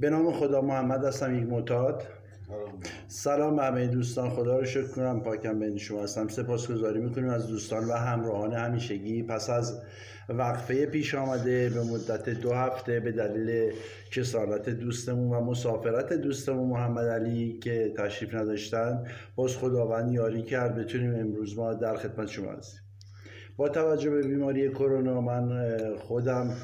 به نام خدا محمد هستم یک معتاد. سلام به همه دوستان خدا رو شکر کنم پاکم بین شما هستم. سپاسگزاری می‌کنیم از دوستان و همراهان همیشگی. پس از وقفه پیش آمده به مدت دو هفته به دلیل کسالت دوستمون و مسافرت دوستمون محمد علی که تشریف نداشتن باز خداوند یاری کرد بتونیم امروز ما در خدمت شما هستیم. با توجه به بیماری کرونا من خودم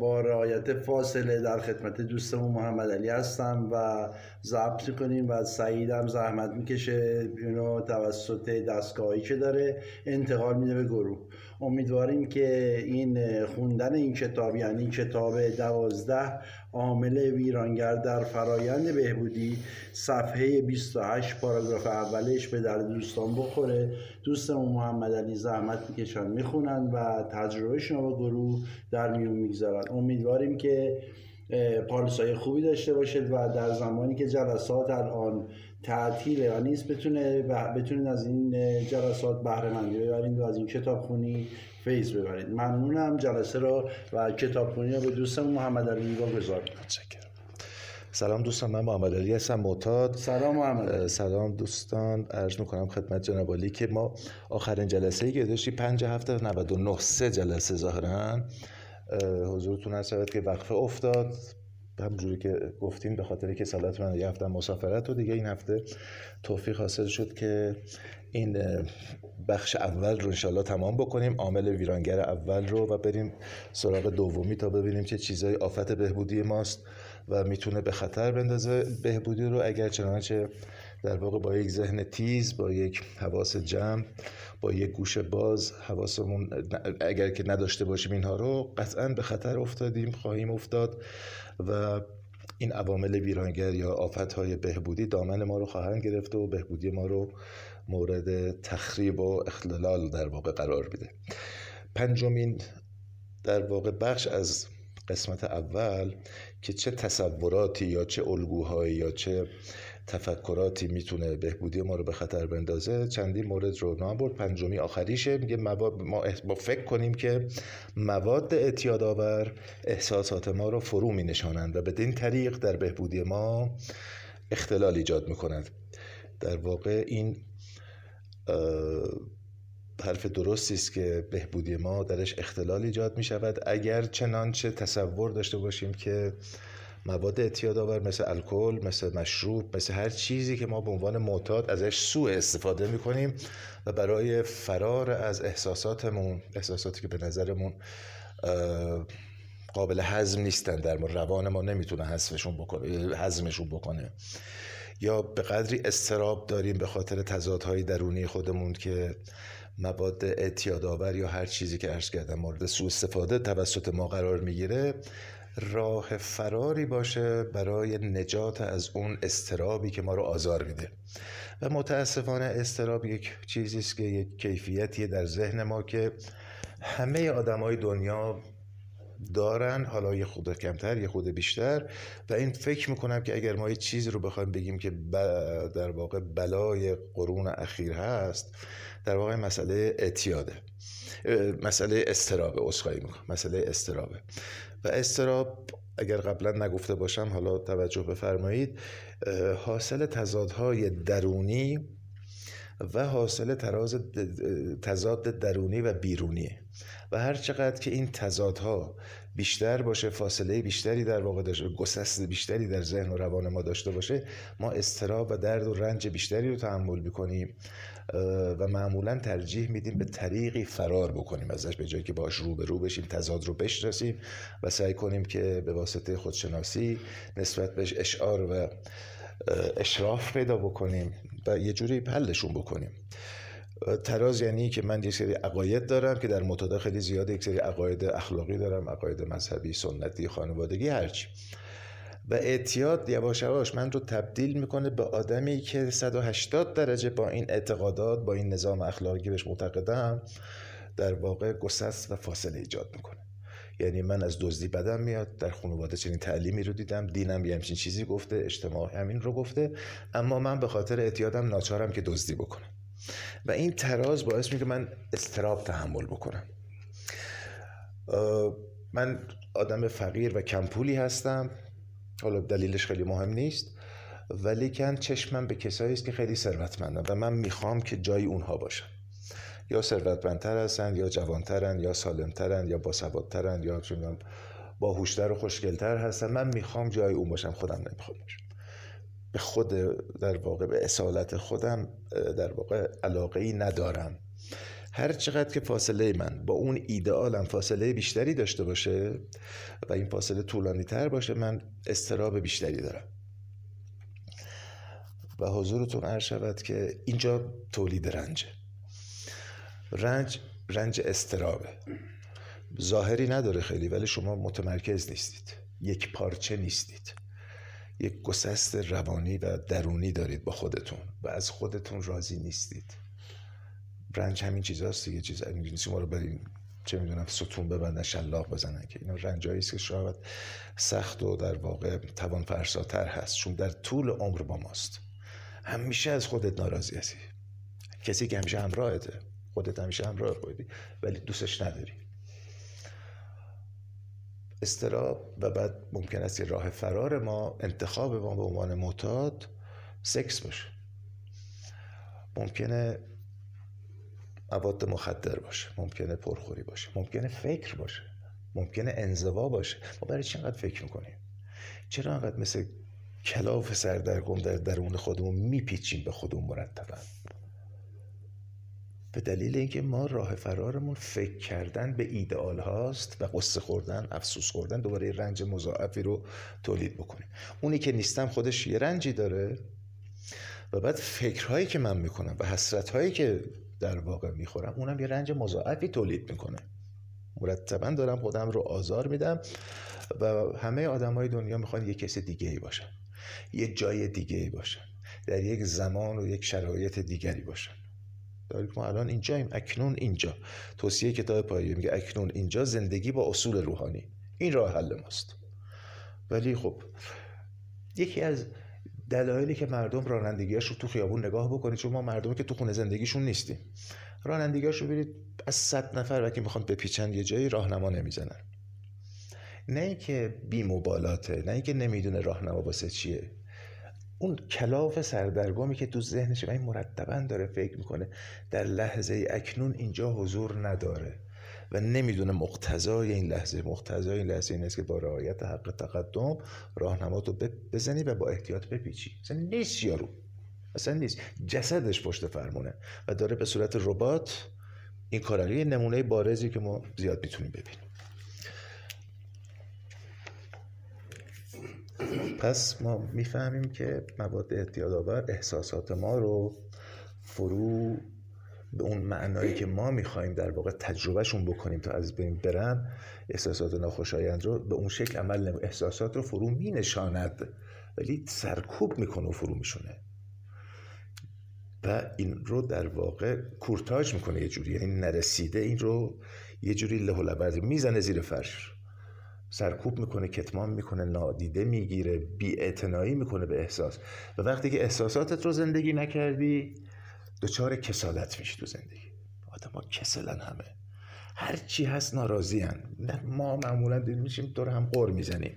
با رعایت فاصله در خدمت دوستمون محمد علی هستم و ضبط کنیم و سعیدم زحمت می‌کشه اینو توسط دستگاهی که داره انتقال میده به گروه. امیدواریم که این خوندن این کتاب یعنی کتاب دوازده عامل ویرانگر در فرایند بهبودی صفحه 28 پاراگراف اولش به در دوستان بخوره. دوستمون محمد علی زحمت می‌کشن می‌خونن و تجربه شما گروه در میون می‌گذارن. امیدواریم که پارسای خوبی داشته باشید و در زمانی که جلسات الان تعطیله و نیست. بتونه بتونید از این جلسات بهره مندی ببرید و از این کتاب خونی فیض ببرید. ممنونم جلسه رو و کتاب خونی رو به دوستم محمد علی واگذار سلام دوستان من محمد علی هستم معتاد. سلام محمد سلام دوستان عرض می‌کنم خدمت جناب علی که ما آخرین جلسه ای که داشتیم 5 هفته 99 سه جلسه ظاهرا. حضورتون هست که وقفه افتاد. همجوری که گفتیم به خاطر که سالت من یه هفته مسافرت و دیگه این هفته توفیق حاصل شد که این بخش اول رو انشالله تمام بکنیم عامل ویرانگر اول رو و بریم سراغ دومی تا ببینیم چه چیزای آفت بهبودی ماست و می‌تونه به خطر بندازه بهبودی رو. اگر چنانچه در واقع با یک ذهن تیز با یک حواس جمع با یک گوش باز حواسمون اگر که نداشته باشیم اینها رو قطعا به خطر افتادیم خواهیم افتاد. و این عوامل ویرانگر یا آفت های بهبودی دامن ما رو خواهند گرفت و بهبودی ما رو مورد تخریب و اختلال در واقع قرار میده. پنجمین در واقع بخش از قسمت اول که چه تصوراتی یا چه الگوهایی یا چه تفکراتی می‌تونه بهبودی ما رو به خطر بندازه. چندین مورد رو نام برد. پنجمی آخریشه. میگه مواد ما فکر کنیم که مواد اعتیاد آور احساسات ما رو فرو می نشانند و بدین طریق در بهبودی ما اختلال ایجاد می‌کنند در واقع این حرف درستی است که بهبودی ما درش اختلال ایجاد می شود اگر چنانچه تصور داشته باشیم که مواد اعتیادآور مثل الکل مثل مشروب مثل هر چیزی که ما به عنوان معتاد ازش سوء استفاده می‌کنیم و برای فرار از احساساتمون احساساتی که به نظرمون قابل هضم نیستن در ما روان ما نمی‌تونه حذفشون بکنه هضمشون بکنه. یا به قدری استراب داریم به خاطر تضادهای درونی خودمون که مواد اعتیادآور یا هر چیزی که عرض کردم مورد سوء استفاده توسط ما قرار می‌گیره راه فراری باشه برای نجات از اون استرابی که ما رو آزار میده. و متاسفانه استراب یک چیزی است که یک کیفیتیه در ذهن ما که همه آدمای دنیا دارن حالا یه خود کمتر یه خود بیشتر. و این فکر می‌کنم که اگر ما یه چیزی رو بخوایم بگیم که در واقع بلای قرون اخیر هست در واقع مسئله اعتیاده. مسئله استرابه اصخایی می‌کنم مسئله استرابه و استراب اگر قبلا نگفته باشم حالا توجه بفرمایید حاصل تضادهای درونی و حاصل تراز تضاد درونی و بیرونیه. و هر چقدر که این تضادها بیشتر باشه فاصله بیشتری در واقع داشته گسست بیشتری در ذهن و روان ما داشته باشه ما استراب و درد و رنج بیشتری رو تحمل می‌کنیم. و معمولا ترجیح میدیم به طریقی فرار بکنیم ازش به جایی که باش رو به رو بشیم تضاد رو بشناسیم و سعی کنیم که به واسطه خودشناسی نسبت بهش اشعار و اشراف پیدا بکنیم و یه جوری حلشون بکنیم. تراز یعنی که من یک سری عقاید دارم که در متدا خیلی زیاد یک سری عقاید اخلاقی دارم عقاید مذهبی سنتی خانوادگی هرچی. و اعتیاد یواش یواش من رو تبدیل می‌کنه به آدمی که 180 درجه با این اعتقادات با این نظام اخلاقی بهش معتقدم در واقع گسست و فاصله ایجاد می‌کنه. یعنی من از دزدی بدم میاد در خانواده چنین تعلیمی رو دیدم دینم یه همچین چیزی گفته اجتماع همین رو گفته اما من به خاطر اعتیادم ناچارم که دزدی بکنم. و این تراز باعث میشه که من استراب تحمل بکنم. من آدم فقیر و کمپولی هستم. حالا دلیلش خیلی مهم نیست ولی کن چشمم به کسایی است که خیلی ثروتمندن و من می‌خوام که جای اونها باشم یا ثروتمندتر هستن یا جوانترن یا سالمترن یا باسوادترن یا چون باهوشتر و خوشگلتر هستن. من می‌خوام جای اون باشم خودم نمی‌خوام باشم. به خود در واقع به اصالت خودم در واقع علاقه ای ندارم. هر چقدر که فاصله من با اون ایدئالم فاصله بیشتری داشته باشه و این فاصله طولانی تر باشه من استراب بیشتری دارم. و حضورتون عرض شود که اینجا تولید رنجه رنج رنج استرابه ظاهری نداره خیلی ولی شما متمرکز نیستید. یک پارچه نیستید. یک گسست روانی و درونی دارید با خودتون و از خودتون راضی نیستید. رنج همین چیزاست دیگه چیز نیست ما رو بریم چه می‌دونم ستون ببندن شلاق بزنن که اینا رنجایی است که شاید سخت و در واقع توان فرساتر هست چون در طول عمر با ماست. همیشه از خودت ناراضی هستی. کسی که همیشه همراهته خودت همیشه همراه بودی ولی دوستش نداری. استراب و بعد ممکن است راه فرار ما انتخاب ما به عنوان معتاد سکس باشه. ممکنه مواد مخدر باشه ممکنه پرخوری باشه ممکنه فکر باشه ممکنه انزوا باشه. ما برای چی انقدر فکر می‌کنیم؟ چرا انقدر مثل کلاف سردرگم در درون خودمون میپیچیم به خودمون مرتبا؟ به دلیل اینکه ما راه فرارمون فکر کردن به ایدئال هاست و قصه خوردن افسوس خوردن دوباره رنج مضاعفی رو تولید بکنیم اونی که نیستم خودش یه رنجی داره و بعد فکرهایی که من می‌کنم و حسرتهایی که در واقع می‌خورم اونم یه رنج مضاعفی تولید می‌کنه. مرتبا دارم خودم رو آزار میدم و همه آدم های دنیا می‌خوان یه کس دیگه ای باشن. یه جای دیگه ای باشن. در یک زمان و یک شرایط دیگری باشن. داریم ما الان اینجاییم اکنون اینجا. توصیه کتاب پایه میگه اکنون اینجا زندگی با اصول روحانی. این راه حل ماست. ولی خب یکی از دلایلی که مردم رانندگیاش رو تو خیابون نگاه بکنید چون ما مردمی که تو خونه زندگیشون نیستیم. رانندگیاش رو برید از صد نفر وقتی می‌خوان بپیچن یه جایی راهنما نمی‌زنن. نه اینکه بی مبالاته نه اینکه نمی‌دونه راهنما واسه چیه. اون کلاف سردرگمی که تو ذهنش و این مرتبا داره فکر می‌کنه در لحظه اکنون اینجا حضور نداره. و نمی‌دونه مقتضای این لحظه. مقتضای این لحظه این است که با رعایت حق تقدم راهنما تو بزنی و با احتیاط بپیچی. اصلا نیست یارو. اصلا نیست. جسدش پشت فرمونه و داره به صورت ربات این کار یه نمونه بارزی که ما زیاد می‌تونیم ببینیم. پس ما می‌فهمیم که مواد آور احساسات ما رو فرو به اون معنایی که ما می‌خوایم در واقع تجربهشون بکنیم تا از بین برن احساسات ناخوشایند رو به اون شکل عمل نمی احساسات رو فرو می نشاند ولی سرکوب می‌کنه و فرو میشونه. و این رو در واقع کورتاج می‌کنه یه جوری. یعنی نرسیده این رو یه جوری له می‌زنه زیر فرش. سرکوب می‌کنه کتمان می‌کنه نادیده می‌گیره بی می‌کنه به احساس. و وقتی که احساساتت رو زندگی نکردی دچار کسالت میشی تو زندگی. آدم ها کسلن همه. هر چی هست ناراضی هن. ما معمولا دید میشیم دور هم قر می‌زنیم.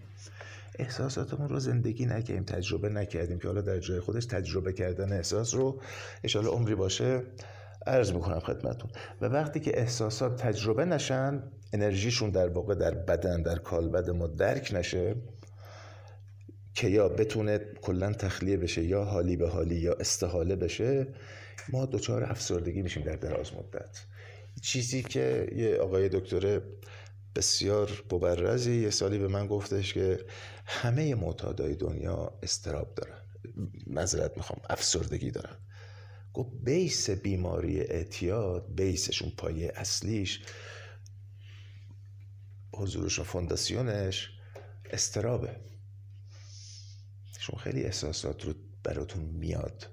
احساساتمون رو زندگی نکردیم تجربه نکردیم که حالا در جای خودش تجربه کردن احساس رو اشاله عمری باشه. عرض می‌کنم خدمتون و وقتی که احساسات تجربه نشن انرژیشون در واقع در بدن در کالبد ما درک نشه که یا بتونه کلا تخلیه بشه یا حالی به حالی یا استحاله بشه ما دچار افسردگی میشیم در دراز مدت. چیزی که یه آقای دکتر بسیار مبرزی یه سالی به من گفتش که همه معتادای دنیا استراب دارن. نظرت می‌خوام افسردگی دارن. گفت بیس بیماری اعتیاد بیسش اون پایه اصلیش حضورش و فونداسیونش استرابه شما خیلی احساسات رو براتون میاد.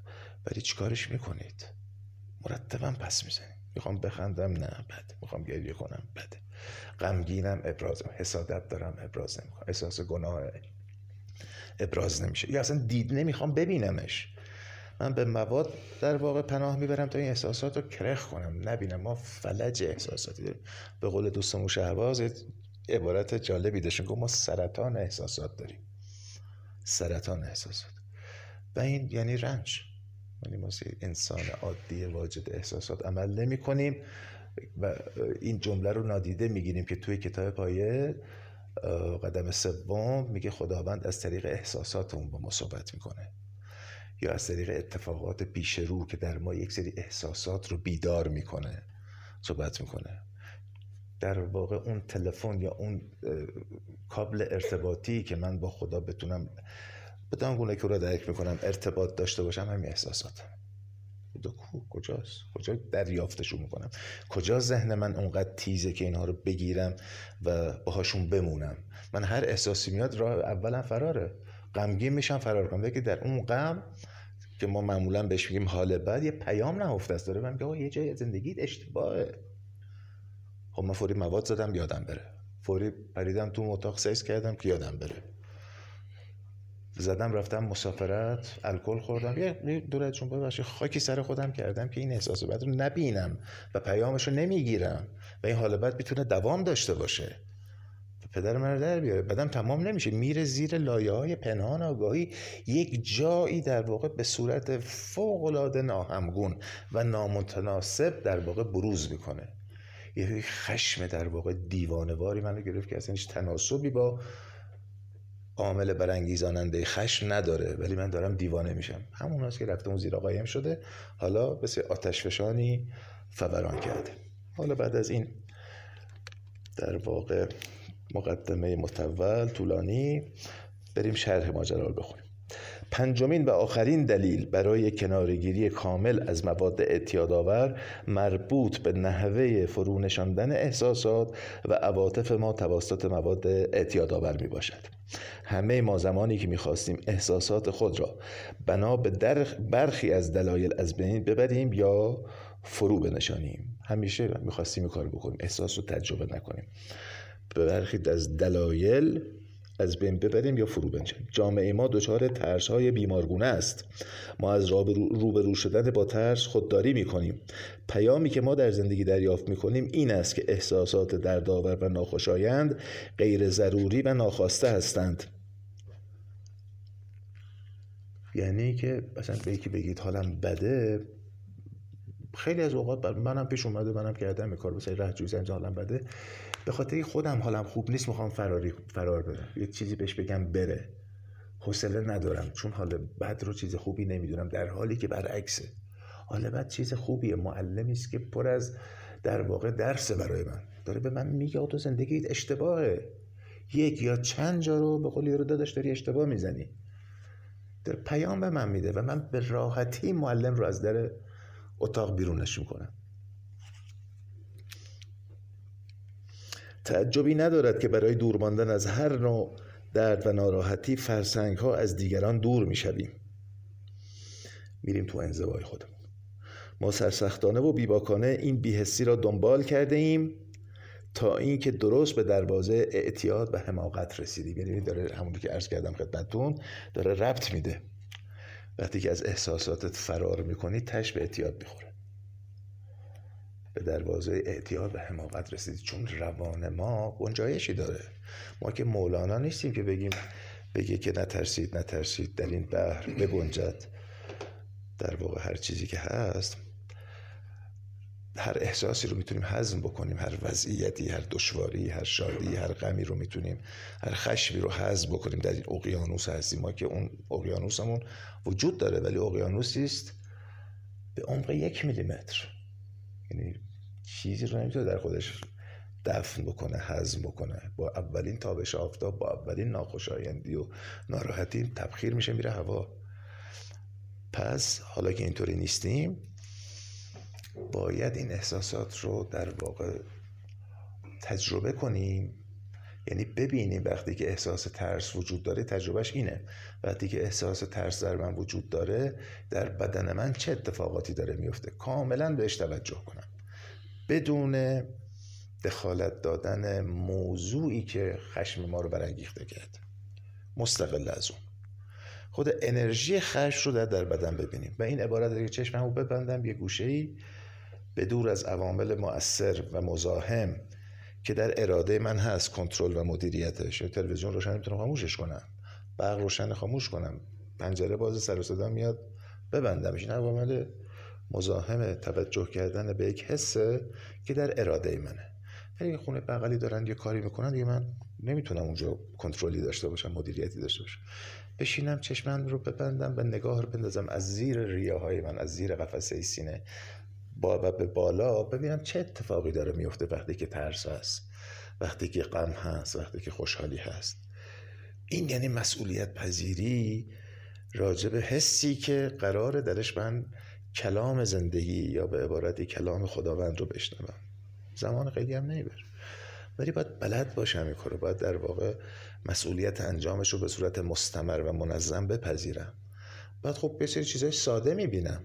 ولی چیکارش می‌کنید؟ مرتبا پس می‌زنید. می‌خوام بخندم نه بده. می‌خوام گریه کنم بده. غمگینم ابرازم حسادت دارم ابراز نمی‌کنم احساس گناه. ابراز نمیشه. یا اصلا دید نمی‌خوام ببینمش. من به مواد در واقع پناه می‌برم تا این احساسات رو کرخ کنم. نبینم. ما فلج احساساتی داریم. به قول دوستمون شهباز عبارت جالبی داشتیم گفت ما سرطان احساسات داریم. سرطان احساسات. و این یعنی رنج. یعنی ما انسان عادی واجد احساسات عمل نمی کنیم و این جمله رو نادیده می‌گیریم که توی کتاب پایه قدم سوم میگه خداوند از طریق احساسات اون با ما صحبت می‌کنه. یا از طریق اتفاقات پیش رو که در ما یک سری احساسات رو بیدار می‌کنه صحبت می‌کنه. در واقع اون تلفن یا اون کابل ارتباطی که من با خدا بتونم بدان گونه که رو درک می‌کنم ارتباط داشته باشم همین احساساتم خدا کو کجاست؟ کجا دریافتشون می‌کنم؟ کجا ذهن من اونقدر تیزه که اینها رو بگیرم و باهاشون بمونم؟ من هر احساسی میاد راه اولا فراره. غمگین میشم فرار کنم که در اون غم که ما معمولا بهش میگیم حال بعد یه پیام نهفته است. داره من میگه یه جای زندگی اشتباهه. خب من فوری مواد زدم یادم بره. فوری پریدم تو اتاق سیز کردم که یادم بره. زدم رفتم مسافرت الکل خوردم. یه دورتون ببخشید خاکی سر خودم کردم که این احساس بد رو نبینم و پیامش رو نمی‌گیرم و این حال بد می‌تونه دوام داشته باشه. پدر من رو در بیاره بدم تمام نمیشه. میره زیر لایه های پنهان آگاهی. یک جایی در واقع به صورت فوق العاده ناهمگون و نامتناسب در واقع بروز می‌کنه. یه خشم در واقع دیوانواری منو گرفت که اصلا هیچ تناسبی با عامل برانگیزاننده خشم نداره ولی من دارم دیوانه میشم. همون هست که رفته اون زیر قایم شده. حالا بسیار آتشفشانی فوران کرده. حالا بعد از این در واقع مقدمه متول طولانی بریم شرح ماجرا رو بخونیم. پنجمین و آخرین دلیل برای کنارگیری کامل از مواد اعتیادآور مربوط به نحوه فرونشاندن احساسات و عواطف ما توسط مواد اعتیادآور می باشد همه ما زمانی که می‌خواستیم احساسات خود را بنا به برخی از دلایل از بین ببریم یا فرو بنشانیم. همیشه می‌خواستیم این کار بکنیم احساس رو تجربه نکنیم. به برخی از دلایل از بین ببریم یا فرو بنشیم. جامعه ما دچار ترس های بیمارگونه است. ما از روبرو شدن با ترس خودداری می کنیم پیامی که ما در زندگی دریافت می کنیم این است که احساسات دردآور و ناخوشایند غیر ضروری و ناخواسته هستند. یعنی که مثلا به یکی بگید حالم بده خیلی از اوقات منم پیش اومده منم کردم کار بسید ره جوزی حالم بده. به خاطر خودم حالم خوب نیست می‌خوام فراری فرار برم یه چیزی بهش بگم بره. حوصله ندارم چون حال بد رو چیز خوبی نمی‌دونم در حالی که برعکسه. حال بد چیز خوبیه. معلمی است که پر از در واقع درس برای من. داره به من میگه تو زندگیت اشتباهه. یک یا چند جا رو به قولی رو داداش داری اشتباه می‌زنی. در پیام به من میده و من به راحتی معلم رو از در اتاق بیرونش می‌کنم. تعجبی ندارد که برای دور ماندن از هر نوع درد و ناراحتی فرسنگ ها از دیگران دور می شویم میریم تو انزوای خودمون. ما سرسختانه و بیباکانه این بیهستی را دنبال کرده ایم تا اینکه درست به دروازه اعتیاد و حماقت رسیدیم. یعنی داره همونی که عرض کردم خدمتتون داره ربط میده. وقتی که از احساساتت فرار می‌کنی تش به اعتیاد می‌خوره. به دروازه اعتیاد و حماقت رسید چون روان ما گنجایشی داره. ما که مولانا نیستیم که بگیم بگی که نترسید نترسید در این بحر بگنجد. در واقع هر چیزی که هست هر احساسی رو می‌تونیم هضم بکنیم. هر وضعیتی هر دشواری هر شادی هر غمی رو می‌تونیم هر خشمی رو هضم بکنیم. در این اقیانوس هستیم. ما که اون اقیانوسمون وجود داره ولی اقیانوسی است به عمق یک میلیمتر. یعنی چیزی رو نمی‌تونه در خودش دفن بکنه هضم بکنه. با اولین تابش آفتاب با اولین ناخوشایندی و ناراحتی تبخیر میشه میره هوا. پس حالا که اینطوری نیستیم باید این احساسات رو در واقع تجربه کنیم. یعنی ببینیم وقتی که احساس ترس وجود داره تجربهش اینه. وقتی که احساس ترس در من وجود داره در بدن من چه اتفاقاتی داره میفته کاملا بهش توجه کنم. بدون دخالت دادن موضوعی که خشم ما رو برانگیخته کرد. مستقل از اون. خود انرژی خشم رو در, در بدن ببینیم. و این عبارت که چشم رو ببندم. یه گوشه ای به دور از عوامل مؤثر و مزاحم که در اراده من هست کنترل و مدیریتش. تلویزیون روشن می‌تونم خاموشش کنم. برق روشن خاموش کنم. پنجره باز سر صدا میاد. ببندمش. این عوامل مزاحم توجه کردن به یک حسه که در اراده منه. ولی خونه بغلی دارن یه کاری می‌کنن دیگه من نمی‌تونم اونجا کنترلی داشته باشم مدیریتی داشته باشم. بشینم چشمم رو ببندم و نگاه رو بندازم از زیر ریاهای من از زیر قفسه سینه با و به بالا ببینم چه اتفاقی داره میفته وقتی که ترس هست وقتی که غم هست وقتی که خوشحالی هست. این یعنی مسئولیت پذیری راجع به حسی که قرار درش من کلام زندگی یا به عبارتی کلام خداوند رو بشنوم. زمان خیلی هم نمیبر ولی باید بلد باشم این کارو. باید در واقع مسئولیت انجامش رو به صورت مستمر و منظم بپذیرم. بعد خب یه سری چیزای ساده می‌بینم.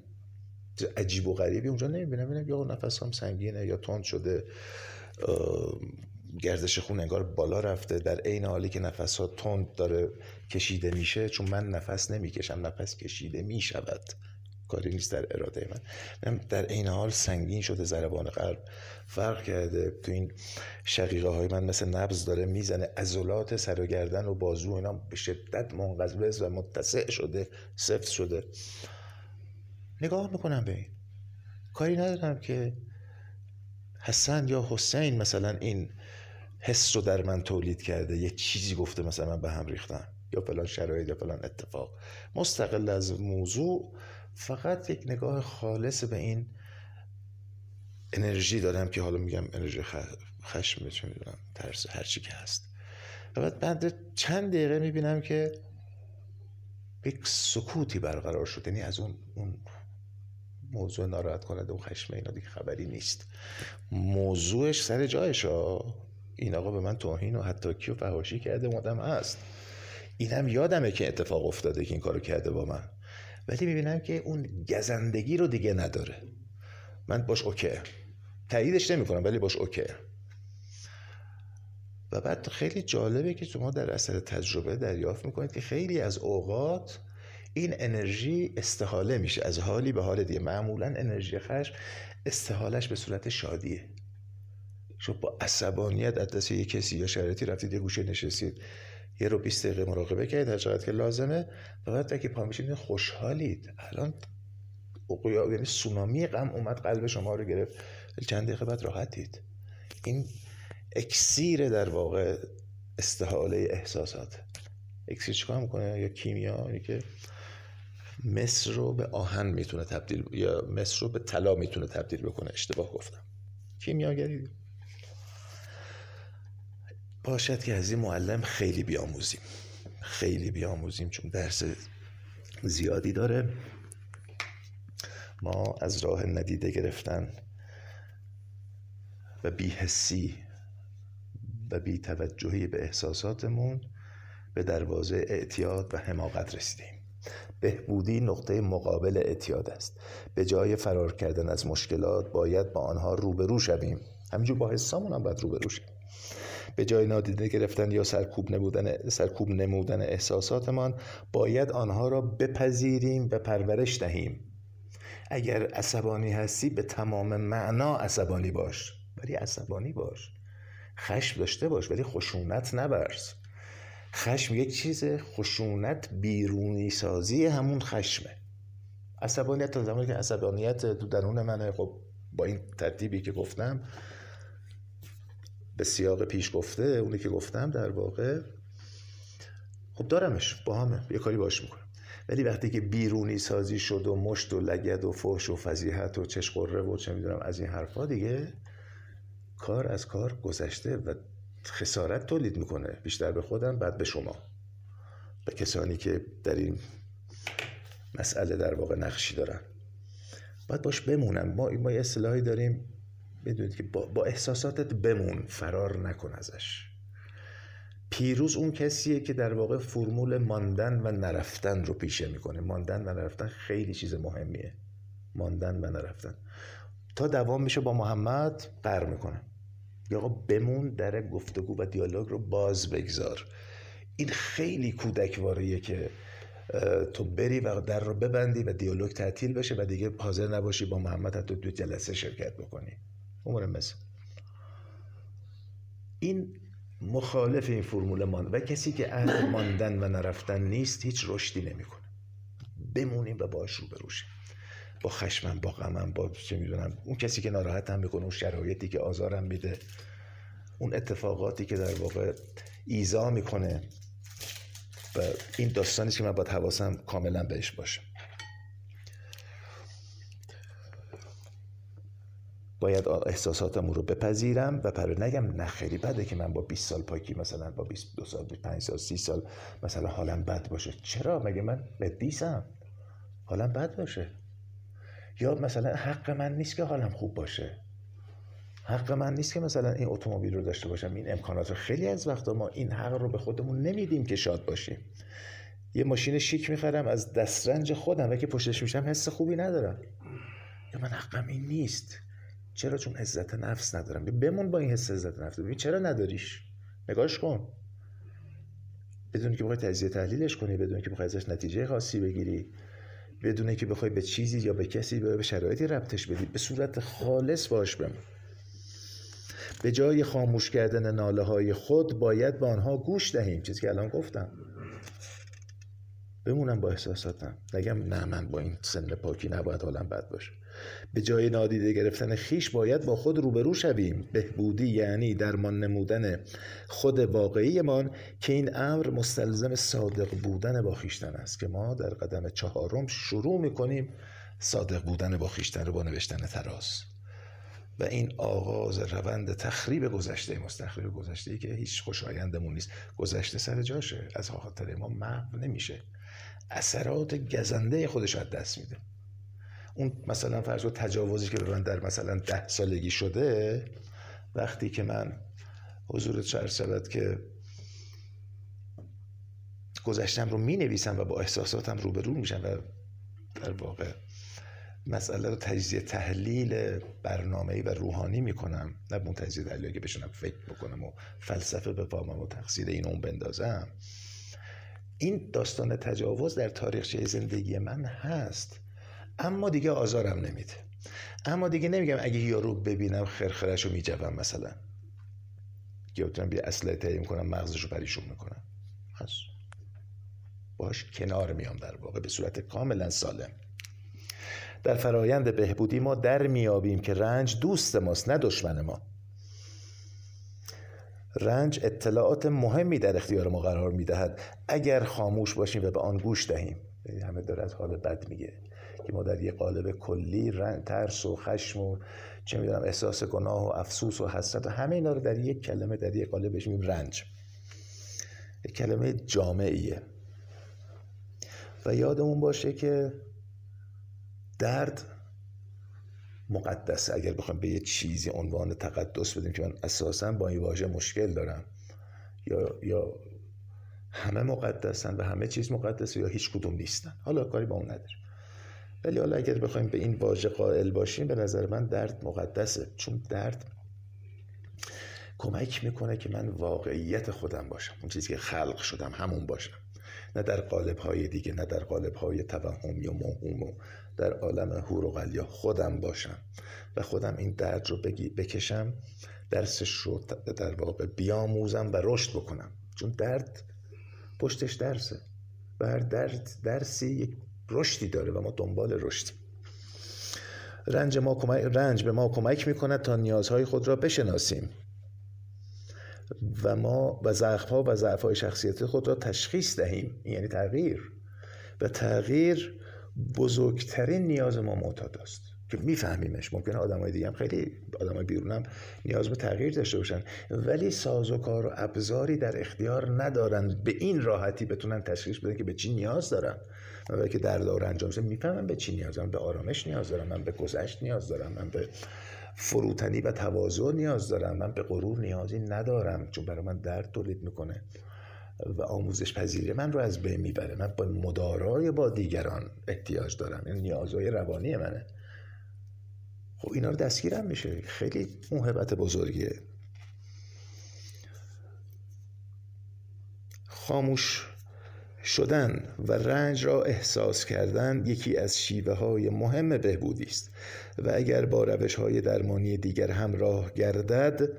عجیب و غریبی اونجا نمی‌بینم. ببینم یا نفس هم سنگینه یا تند شده گردش خون انگار بالا رفته. در عین حالی که نفس ها تند داره کشیده میشه چون من نفس نمی‌کشم نفس کشیده می‌شود. کاری نیست در اراده من. در این حال سنگین شده ضربان قلب. فرق کرده تو این شقیقه های من مثل نبز داره می‌زنه عضلات سر و گردن و بازو اینا به شدت منقبض و متسع شده سفت شده. نگاه می‌کنم به این. کاری ندارم که حسن یا حسین مثلا این حس رو در من تولید کرده یه چیزی گفته مثلا من به هم ریختم یا فلان شرایط یا فلان اتفاق. مستقل از موضوع فقط یک نگاه خالص به این انرژی دارم که حالا میگم انرژی خشم چه می‌دونم ترس هر چی که هست. و بعد بعد چند دقیقه می‌بینم که یک سکوتی برقرار شد یعنی از اون اون موضوع ناراحت کننده و خشم اینا دیگه خبری نیست. موضوعش سر جایش این آقا به من توهین و حتی و فهاشی کرده مادم هست. اینم یادمه که اتفاق افتاده که این کارو کرده با من. ولی می‌بینم که اون گزندگی رو دیگه نداره. من باش اوکی تاییدش نمی‌کنم ولی باش اوکی و بعد خیلی جالبه که شما در اثر تجربه دریافت می‌کنید که خیلی از اوقات این انرژی استحاله میشه. از حالی به حال دیگه معمولا انرژی خشم استحالش به صورت شادیه. شما با عصبانیت از دست یه کسی یا شرایطی رفتید یه گوشه نشستید. یه رو 20 دقیقه مراقبه کردید هر چقدر که لازمه. و بعد که پا میشید خوشحالید. الان یعنی سونامی غم اومد قلب شما رو گرفت. چند دقیقه بعد راحتید. این اکسیر در واقع استحاله احساسات. اکسیر چیکار می‌کنه؟ یا کیمیا؟ اینه که مصر رو به آهن می‌تونه تبدیل یا مصر رو به طلا می‌تونه تبدیل بکنه. اشتباه گفتم. کیمیاگری باشد که از این معلم خیلی بیاموزیم. خیلی بیاموزیم چون درس زیادی داره. ما از راه ندیده گرفتن و بیحسی و بی توجهی به احساساتمون به دروازه اعتیاد و حماقت رسیدیم. بهبودی نقطه مقابل اعتیاد است. به جای فرار کردن از مشکلات باید با آنها روبرو شویم. همینجور با حسامون هم باید روبرو شویم. به جای نادیده گرفتن یا سرکوب نمودن, سرکوب نمودن احساساتمان باید آنها را بپذیریم و پرورش دهیم. اگر عصبانی هستی به تمام معنا عصبانی باش. ولی عصبانی باش. خشم داشته باش ولی خشونت نبرز. خشم یک چیز خشونت بیرونی سازی همون خشمه. عصبانیت تا زمانی که عصبانیت تو درون منه خب با این ترتیبی که گفتم به سیاق پیش گفته اونی که گفتم در واقع خب دارمش با همه یه کاری باش می‌کنم. ولی وقتی که بیرونی سازی شد و مشت و لگد و فوش و فضیحت و چشقره و چه می‌دونم از این حرفا دیگه کار از کار گذشته و خسارت تولید می‌کنه. بیشتر به خودم بعد به شما. به کسانی که در این مسئله در واقع نقشی دارن. باید باش بمونم. ما ما یه اصطلاحی داریم. بدونید که با, با احساساتت بمون فرار نکن ازش. پیروز اون کسیه که در واقع فرمول ماندن و نرفتن رو پیشه می‌کنه. ماندن و نرفتن خیلی چیز مهمیه. ماندن و نرفتن. تا دوام میشه با محمد قر می‌کنه. یا آقا بمون در گفتگو و دیالوگ رو باز بگذار. این خیلی کودکواریه که تو بری و در رو ببندی و دیالوگ تعطیل بشه و دیگه حاضر نباشی با محمد حتی دو جلسه شرکت بکنی. امور مثل این مخالف این فرمول مان و کسی که اهل ماندن و نرفتن نیست هیچ رشدی نمی‌کنه. بمونیم و باش رو بروشیم با خشمم با غمم با چه می‌دونم اون کسی که ناراحتم می‌کنه اون شرایطی که آزارم میده اون اتفاقاتی که در واقع ایزا می‌کنه و این داستانی که من باید حواسم کاملا بهش باشه. باید احساساتم رو بپذیرم و پر نگم نه خیلی بده که من با 20 سال پاکی مثلا با 22 سال 5 سال 30 سال مثلا حالم بد باشه. چرا؟ مگه من قدیسم. حالم بد باشه. یا مثلا حق من نیست که حالم خوب باشه. حق من نیست که مثلا این اتومبیل رو داشته باشم. این امکانات رو خیلی از وقتا ما این حق رو به خودمون نمیدیم که شاد باشیم. یه ماشین شیک می‌خرم از دسترنج خودم و که پشتش میشم حس خوبی ندارم. یا من حقم این نیست. چرا چون عزت نفس ندارم؟ بمون با این حس عزت نفس. ببین چرا نداریش؟ نگاش کن. بدون که بخوای تجزیه تحلیلش کنی بدون که بخوای ازش نتیجه خاصی بگیری بدون که بخوای به چیزی یا به کسی یا به شرایطی ربطش بدی. به صورت خالص باش بمون. به جای خاموش کردن ناله های خود باید به آنها گوش دهیم. چیزی که الان گفتم. بمونم با احساساتم. نگم نه من با این سن پاکی نباید حالم بد باشه. به جای نادیده گرفتن خیش باید با خود روبرو شویم. بهبودی یعنی درمان نمودن خود واقعیمان که این امر مستلزم صادق بودن با خیشتن است که ما در قدم چهارم شروع می‌کنیم صادق بودن با خیشتن رو با نوشتن تراز. و این آغاز روند تخریب گذشته ماست تخریب گذشته ای که هیچ خوشایندمون نیست. گذشته سر جاشه. از خاطر ما محو نمیشه. اثرات گزنده خودش از دست میده. اون مثلا فرض تجاوزی که به من در مثلا ده سالگی شده وقتی که من حضور چرد شود که گذشتم رو می نویسم و با احساساتم روبرو میشم و در واقع مسئله رو تجزیه تحلیل برنامه‌ای و روحانی می‌کنم. نه اون تجزیه تحلیلی که بشونم فکر بکنم و فلسفه بفهمم و تقصیر این اون بندازم. این داستان تجاوز در تاریخچه زندگی من هست. اما دیگه آزارم نمیده. اما دیگه نمیگم اگه یارو ببینم خرخرش رو میجوم مثلا. یا بتونم بیا اصله تهیه کنم مغزش رو پریشون می‌کنم. هست باش کنار میام در واقع به صورت کاملا سالم. در فرایند بهبودی ما در میابیم که رنج دوست ماست نه دشمن ما. رنج اطلاعات مهمی در اختیار ما قرار می‌دهد. اگر خاموش باشیم و به آن گوش دهیم. همه داره از حال بد میگه. که ما در یه قالب کلی ترس و خشم و چه می‌دونم احساس گناه و افسوس و حسرت و همه اینا رو در یک کلمه در یک قالب بهش رنج. یک کلمه جامعیه. و یادمون باشه که درد مقدسه اگر بخوام به یه چیزی عنوان تقدس بدیم که من اساسا با این واژه مشکل دارم یا یا همه مقدسن و همه چیز مقدسه یا هیچ کدوم نیستن. حالا کاری با اون نداریم. ولی حالا اگر بخوایم به این واژه قائل باشیم به نظر من درد مقدسه. چون درد کمک می‌کنه که من واقعیت خودم باشم اون چیزی که خلق شدم همون باشم. نه در قالب های دیگه نه در قالب های توهم یا موهوم و در عالم هور و غلیا خودم باشم. و خودم این درد رو بگی بکشم درسش رو در واقع بیاموزم و رشد بکنم. چون درد پشتش درسه. و هر درد درسی یک رشدی داره و ما دنبال رشدیم. رنج, ما رنج به ما کمک می‌کند تا نیازهای خود را بشناسیم. و ما و ضعف ها و ضعف های شخصیت خود را تشخیص دهیم یعنی تغییر. و تغییر بزرگترین نیاز ما معتاد است. که میفهمیمش. ممکنه های دیگه هم خیلی های بیرون هم نیاز به تغییر داشته باشن. ولی ساز و کار و ابزاری در اختیار ندارن به این راحتی بتونن تشخیص بدن که به چی نیاز دارن. و که در دور انجام شده می‌فهمم به چی نیاز دارم به آرامش نیاز دارم من به گذشت نیاز دارم من به فروتنی و تواضع نیاز دارم من به غرور نیازی ندارم چون برای من درد تولید می‌کنه و آموزش پذیری من رو از بین می‌بره. من با مدارای با دیگران احتیاج دارم. این نیازهای روانی منه. خب اینا رو دستگیرم میشه. خیلی موهبت بزرگیه. خاموش شدن و رنج را احساس کردن یکی از شیوه های مهم بهبودی است و اگر با روش های درمانی دیگر همراه گردد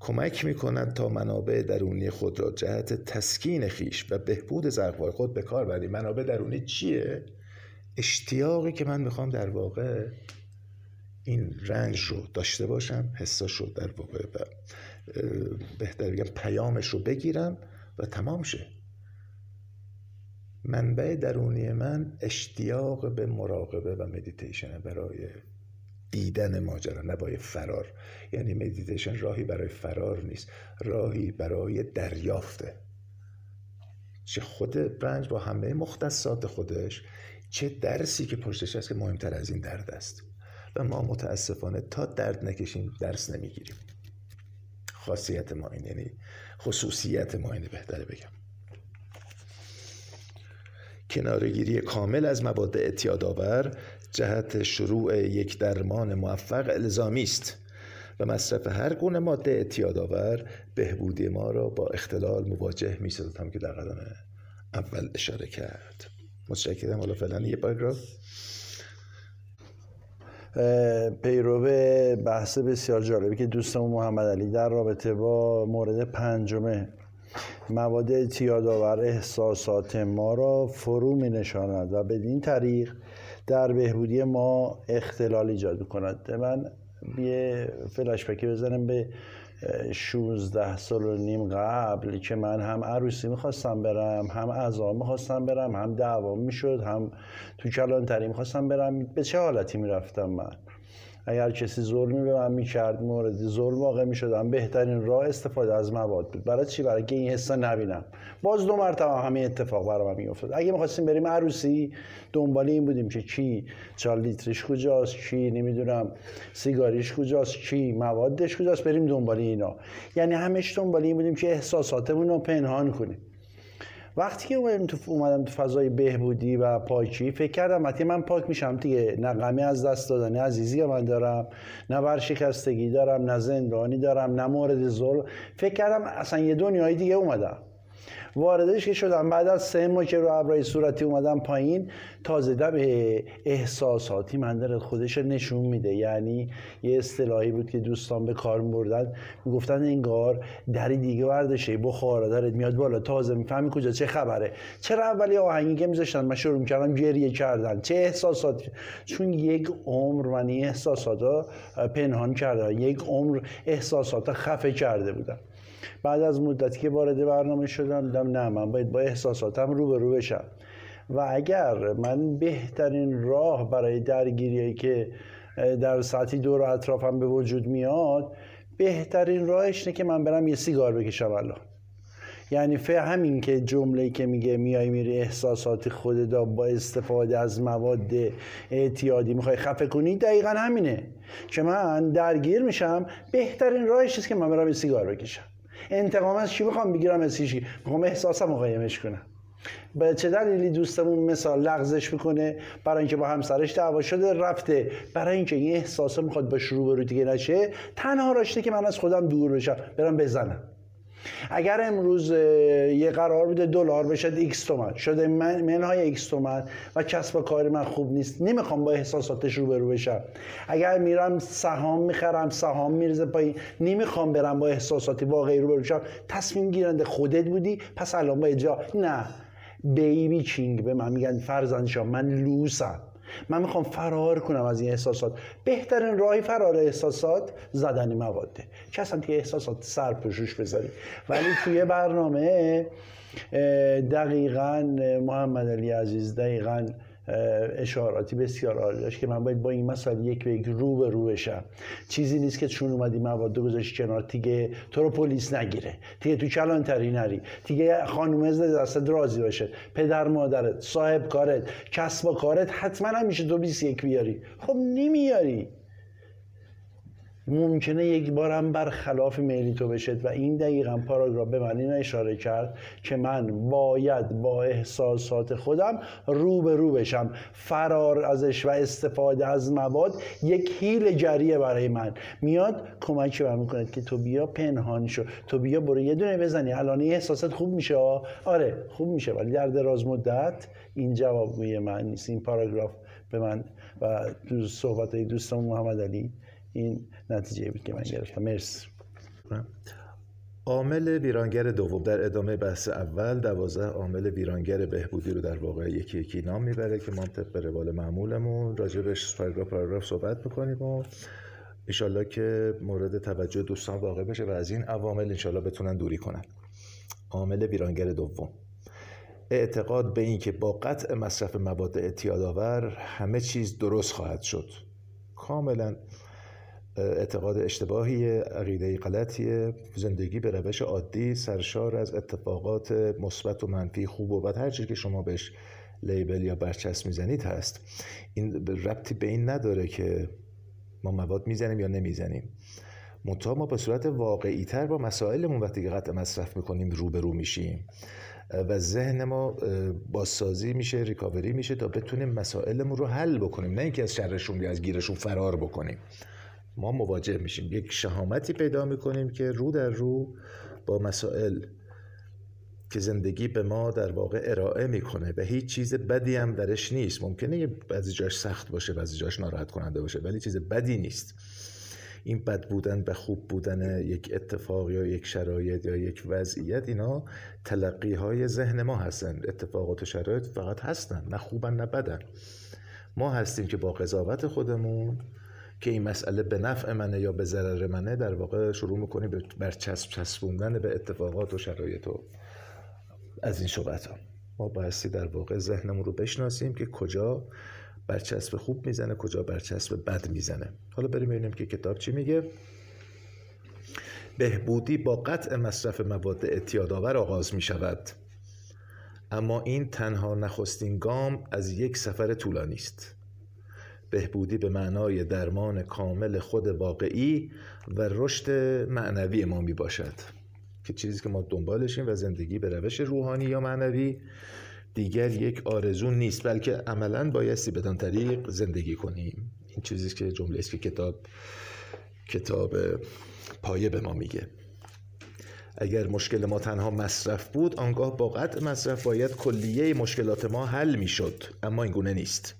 کمک می‌کنند تا منابع درونی خود را جهت تسکین خیش و بهبود ضعفهای خود به کار بریم منابع درونی چیه؟ اشتیاقی که من می‌خوام در واقع این رنج رو داشته باشم حساش رو در واقع بهتر بگم پیامش رو بگیرم و تمام شه. منبع درونی من اشتیاق به مراقبه و مدیتیشن برای دیدن ماجرا نه برای فرار. یعنی مدیتیشن راهی برای فرار نیست راهی برای دریافته. چه خود رنج با همه مختصات خودش چه درسی که پشتش هست که مهمتر از این درد است. و ما متاسفانه تا درد نکشیم درس نمی‌گیریم. خاصیت ما این یعنی خصوصیت ما اینه بهتره بگم. کنارگیری کامل از مواد اعتیادآور جهت شروع یک درمان موفق الزامی است و مصرف هر گونه ماده اعتیادآور بهبودی ما را با اختلال مواجه می هم که در قدم اول اشاره کرد. متشکرم. حالا فعلا یه پاراگراف. پیرو بحث بسیار جالبی که دوستمون محمد علی در رابطه با مورد پنجمه مواد اعتیادآور احساسات ما را فرو می نشاند و بدین طریق در بهبودی ما اختلال ایجاد کند من یه فلاشبکی بزنم به 16 سال و نیم قبل که من هم عروسی می‌خواستم برم هم ازا می‌خواستم برم هم دعوام می‌شد هم تو کلانتری می‌خواستم برم. به چه حالتی می‌رفتم من؟ اگر کسی ظلمی به من می‌کرد مورد ظلم واقع می‌شدم. بهترین راه استفاده از مواد بود. برای چی؟ برای این حسا نبینم. باز دو مرتبه همه اتفاق برای من میافتاد. اگه می‌خواستیم بریم عروسی دنبال این بودیم که کی چال لیترش کجاست کی نمی‌دونم سیگاریش کجاست کی موادش کجاست بریم دنبال اینا. یعنی همش دنبال این بودیم که احساساتمون رو پنهان کنیم. وقتی که اومدم تو فضای بهبودی و پاکی فکر کردم وقتی من پاک میشم دیگه. نه غمی از دست دادن عزیزی من دارم نه ورشکستگی دارم نه زندانی دارم نه مورد ظلم. فکر کردم اصلا یه دنیای دیگه اومدم. واردش که شدم بعد از سه ماه که رو ابرای صورتی اومدم پایین تازه به احساساتی من داره خودش نشون میده. یعنی یه اصطلاحی بود که دوستان به کار بردن می‌گفتن انگار دری دیگه وردشه. بخار داره میاد بالا. تازه می‌فهمی کجا چه خبره. چرا اولی آهنگی که میذاشتن؟ من شروع کردم گریه کردن. چه احساساتی؟ چون یک عمر من این احساسات پنهان کرده یک عمر احساسات خفه کرده بودم. بعد از مدتی که وارد برنامه شدم دیدم نه من باید با احساساتم رو بشم. و اگر من بهترین راه برای درگیری که در ساعتی دور اطرافم به وجود میاد بهترین راهش اینه که من برم یه سیگار بکشم الان. یعنی فه همین که جمله که میگه میای میری احساسات خودت با استفاده از مواد اعتیادی می‌خوای خفه کنی دقیقا همینه. که من درگیر میشم بهترین راهش که من برم یه سیگار بکشم. انتقام از چی می‌خوام بگیرم از هیچ می‌خوام احساسم قایمش کنم. به چه دلیلی دوستمون مثال لغزش می‌کنه؟ برای اینکه با همسرش دعوا شده رفته. برای اینکه این احساسه می‌خواد با شروع دیگه نشه تنها راهشه که من از خودم دور بشم برم بزنم. اگر امروز یه قرار بوده دلار بشه X تومن. شده من منهای X تومن و کسب و کار من خوب نیست. نمی‌خوام با احساساتش رو بشم. اگر میرم سهام می‌خرم سهام میرزه پایین. نمی‌خوام برم با احساساتی واقعی رو بشم. تصمیم گیرنده خودت بودی پس الان با اجا نه. بیبی چینگ به من میگن فرزندشان من لوسم. من می‌خوام فرار کنم از این احساسات. بهترین راهی فرار احساسات زدن مواده که اصلا توی احساسات سر پشوش بذاری. ولی توی برنامه دقیقا محمد علی عزیز دقیقا اشاراتی بسیار عالی داشت که من باید با این مسئله یک به یک رو به رو بشم. چیزی نیست که چون اومدی مواد گذاشتی کنار دیگه تو رو پلیس نگیره. دیگه تو کلانتری نری. دیگه خانم از دست راضی باشه. پدر مادرت صاحب کارت کسب و کارت حتما همیشه تو 21 بیاری. خب نمیاری. ممکنه یک بارم برخلاف میلی تو بشد و این دقیقا پاراگراف به من این اشاره کرد که من باید با احساسات خودم رو به رو بشم. فرار ازش و استفاده از مواد یک هیل جریه برای من. میاد کمک به می‌کنه که تو بیا پنهان شو. تو بیا برو یه دونه بزنی. الان احساسات خوب میشه آره خوب میشه ولی در دراز مدت این جواب من نیست. این پاراگراف به من و صحبت دوستم محمد علی این نتیجه بود که من گرفتم مرسی. عامل ویرانگر دوم. در ادامه بحث اول دوازده عامل ویرانگر بهبودی رو در واقع یکی یکی نام می‌بره که ما طبق روال معمولمون راجبش پاراگراف پاراگراف صحبت می‌کنیم و انشالله که مورد توجه دوستان واقع بشه و از این عوامل انشالله بتونن دوری کنن. عامل ویرانگر دوم. اعتقاد به این که با قطع مصرف مواد اعتیادآور همه چیز درست خواهد شد. کاملا اعتقاد اشتباهی عقیده غلطیه. زندگی به روش عادی سرشار از اتفاقات مثبت و منفی خوب و بد. هر که شما بهش لیبل یا برچسب می‌زنید هست. این ربطی به این نداره که ما مواد می‌زنیم یا نمی‌زنیم. منتها ما به صورت واقعی تر با مسائلمون وقتی که قطع مصرف می‌کنیم روبرو میشیم. و ذهن ما بازسازی میشه ریکاوری میشه تا بتونیم مسائلمون رو حل بکنیم. نه اینکه از شرشون یا از گیرشون فرار بکنیم. ما مواجه میشیم. یک شهامتی پیدا می‌کنیم که رو در رو با مسائل که زندگی به ما در واقع ارائه می‌کنه و هیچ چیز بدی هم درش نیست. ممکنه بعضی جاش سخت باشه بعضی جاش ناراحت کننده باشه ولی چیز بدی نیست. این بد بودن و خوب بودن یک اتفاق یا یک شرایط یا یک وضعیت اینا تلقی های ذهن ما هستن. اتفاقات و شرایط فقط هستن نه خوبن نه بدن. ما هستیم که با قضاوت خودمون که این مسئله به نفع منه یا به ضرر منه در واقع شروع می‌کنیم بر چسب چسبوندن به اتفاقات و شرایط و از این شبهت ها ما بایستی در واقع ذهنمون رو بشناسیم که کجا برچسب خوب می‌زنه کجا برچسب بد می‌زنه. حالا بریم ببینیم که کتاب چی میگه. بهبودی با قطع مصرف مواد اعتیادآور آغاز می شود اما این تنها نخستین گام از یک سفر طولانی است. بهبودی به معنای درمان کامل خود واقعی و رشد معنوی ما می باشد که چیزی که ما دنبالشیم و زندگی به روش روحانی یا معنوی دیگر یک آرزو نیست بلکه عملا بایستی بدان طریق زندگی کنیم. این چیزی که جمله است که کتاب کتاب پایه به ما میگه. اگر مشکل ما تنها مصرف بود آنگاه با قطع مصرف باید کلیه مشکلات ما حل می‌شد. اما این گونه نیست.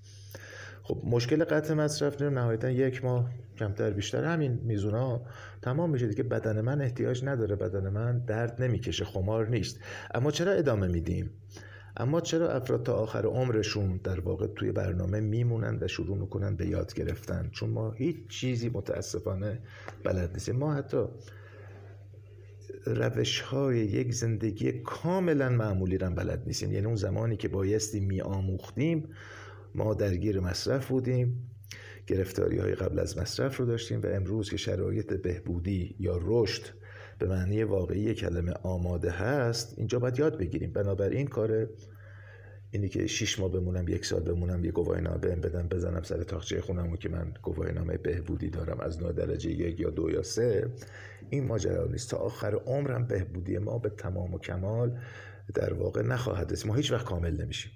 خب مشکل قطع مصرف نهایتا یک ماه کمتر بیشتر. همین میزونا تمام میشه دیگه. بدن من احتیاج نداره. بدن من درد نمی‌کشه. خمار نیست. اما چرا ادامه میدیم؟ اما چرا افراد تا آخر عمرشون در واقع توی برنامه میمونن و شروع می‌کنن به یاد گرفتن؟ چون ما هیچ چیزی متاسفانه بلد نیستیم. ما حتی روش های یک زندگی کاملا معمولی رو بلد نیستیم. یعنی اون زمانی که بایستی می آموختیم ما درگیر مصرف بودیم. گرفتاری های قبل از مصرف رو داشتیم و امروز که شرایط بهبودی یا رشد به معنی واقعی کلمه آماده هست اینجا باید یاد بگیریم. بنابراین کار اینی که شیش ماه بمونم یک سال بمونم یه گواهینامه بهم بدم بزنم سر تاخچه خونم که من گواهینامه بهبودی دارم از نوع درجه یک یا دو یا سه این ماجرا نیست. تا آخر عمرم بهبودی ما به تمام و کمال در واقع نخواهد رسید. ما هیچ وقت کامل نمیشیم.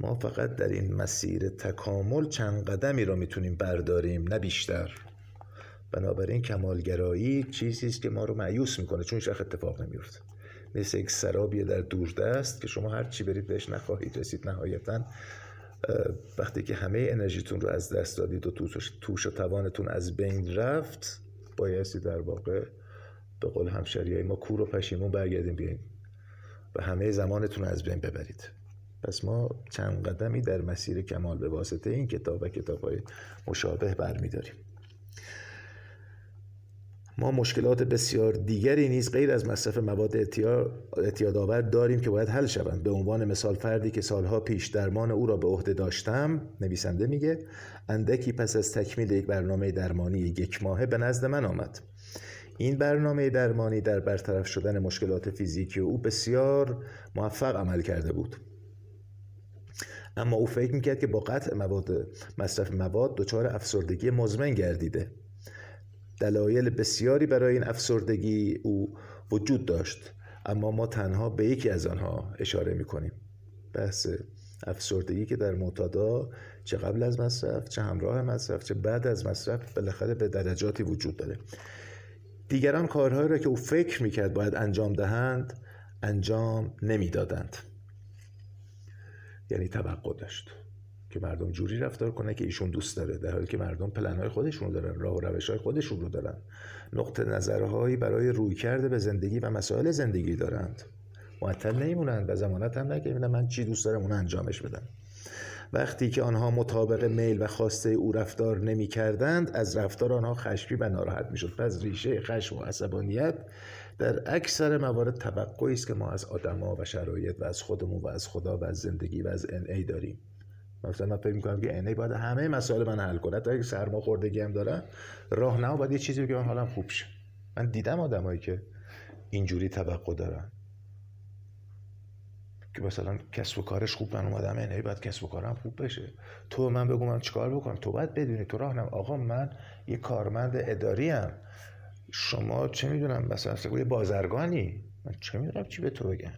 ما فقط در این مسیر تکامل چند قدمی را می‌تونیم برداریم نه بیشتر. بنابراین کمالگرایی چیزی است که ما رو معیوس می‌کنه چون هیچ اتفاق نمیفته مثل یک سرابیه در دوردست که شما هر چی برید بهش نخواهید رسید نهایتا وقتی که همه انرژیتون رو از دست دادید و توش و توانتون از بین رفت بایستی در واقع به قول همشری ما کور و پشیمون برگردیم بیاییم و همه زمانتون رو از بین ببرید. پس ما چند قدمی در مسیر کمال به واسطه این کتاب و کتاب های مشابه برمیداریم. ما مشکلات بسیار دیگری نیز غیر از مصرف مواد اعتیادآور داریم که باید حل شوند. به عنوان مثال فردی که سالها پیش درمان او را به عهده داشتم نویسنده میگه اندکی پس از تکمیل یک برنامه درمانی یک ماهه به نزد من آمد. این برنامه درمانی در برطرف شدن مشکلات فیزیکی او بسیار موفق عمل کرده بود. اما او فکر می‌کرد که با قطع مواد مصرف مواد دچار افسردگی مزمن گردیده. دلایل بسیاری برای این افسردگی او وجود داشت اما ما تنها به یکی از آنها اشاره می‌کنیم. بحث افسردگی که در معتادا چه قبل از مصرف چه همراه مصرف چه بعد از مصرف بالاخره به درجاتی وجود داره. دیگران کارهایی را که او فکر می‌کرد باید انجام دهند انجام نمی‌دادند. یعنی توقع داشت که مردم جوری رفتار کنه که ایشون دوست داره در حالی که مردم پلنهای خودشون رو دارن راه و روش های خودشون رو دارن. نقطه نظرهایی برای روی کرده به زندگی و مسائل زندگی دارند. معطل نمیمونند و زمانت هم نگه من چی دوست دارم اون انجامش بدم. وقتی که آنها مطابق میل و خواسته او رفتار نمی کردند از رفتار آنها خشمی و ناراحت می شد پس ریشه خشم و عصبانیت در اکثر موارد توقعی است که ما از آدما و شرایط و از خودمون و از خدا و از زندگی و از ان داریم. مثلا من فکر می‌کنم که ان باید همه مسائل من حل کنه. تا اگه سرماخوردگی هم دارم راهنما باید یه چیزی بگه من حالم خوب شه. من دیدم آدمایی که اینجوری توقع دارن. که مثلا کسب و کارش خوب من اومدم اینه باید کسب و کارم خوب بشه. تو من بگو من چیکار بکنم؟ تو باید بدونی تو راه نم آقا من یه کارمند اداری ام شما چه می‌دونم مثلا یه بازرگانی؟ من چه می‌دونم چی به تو بگم؟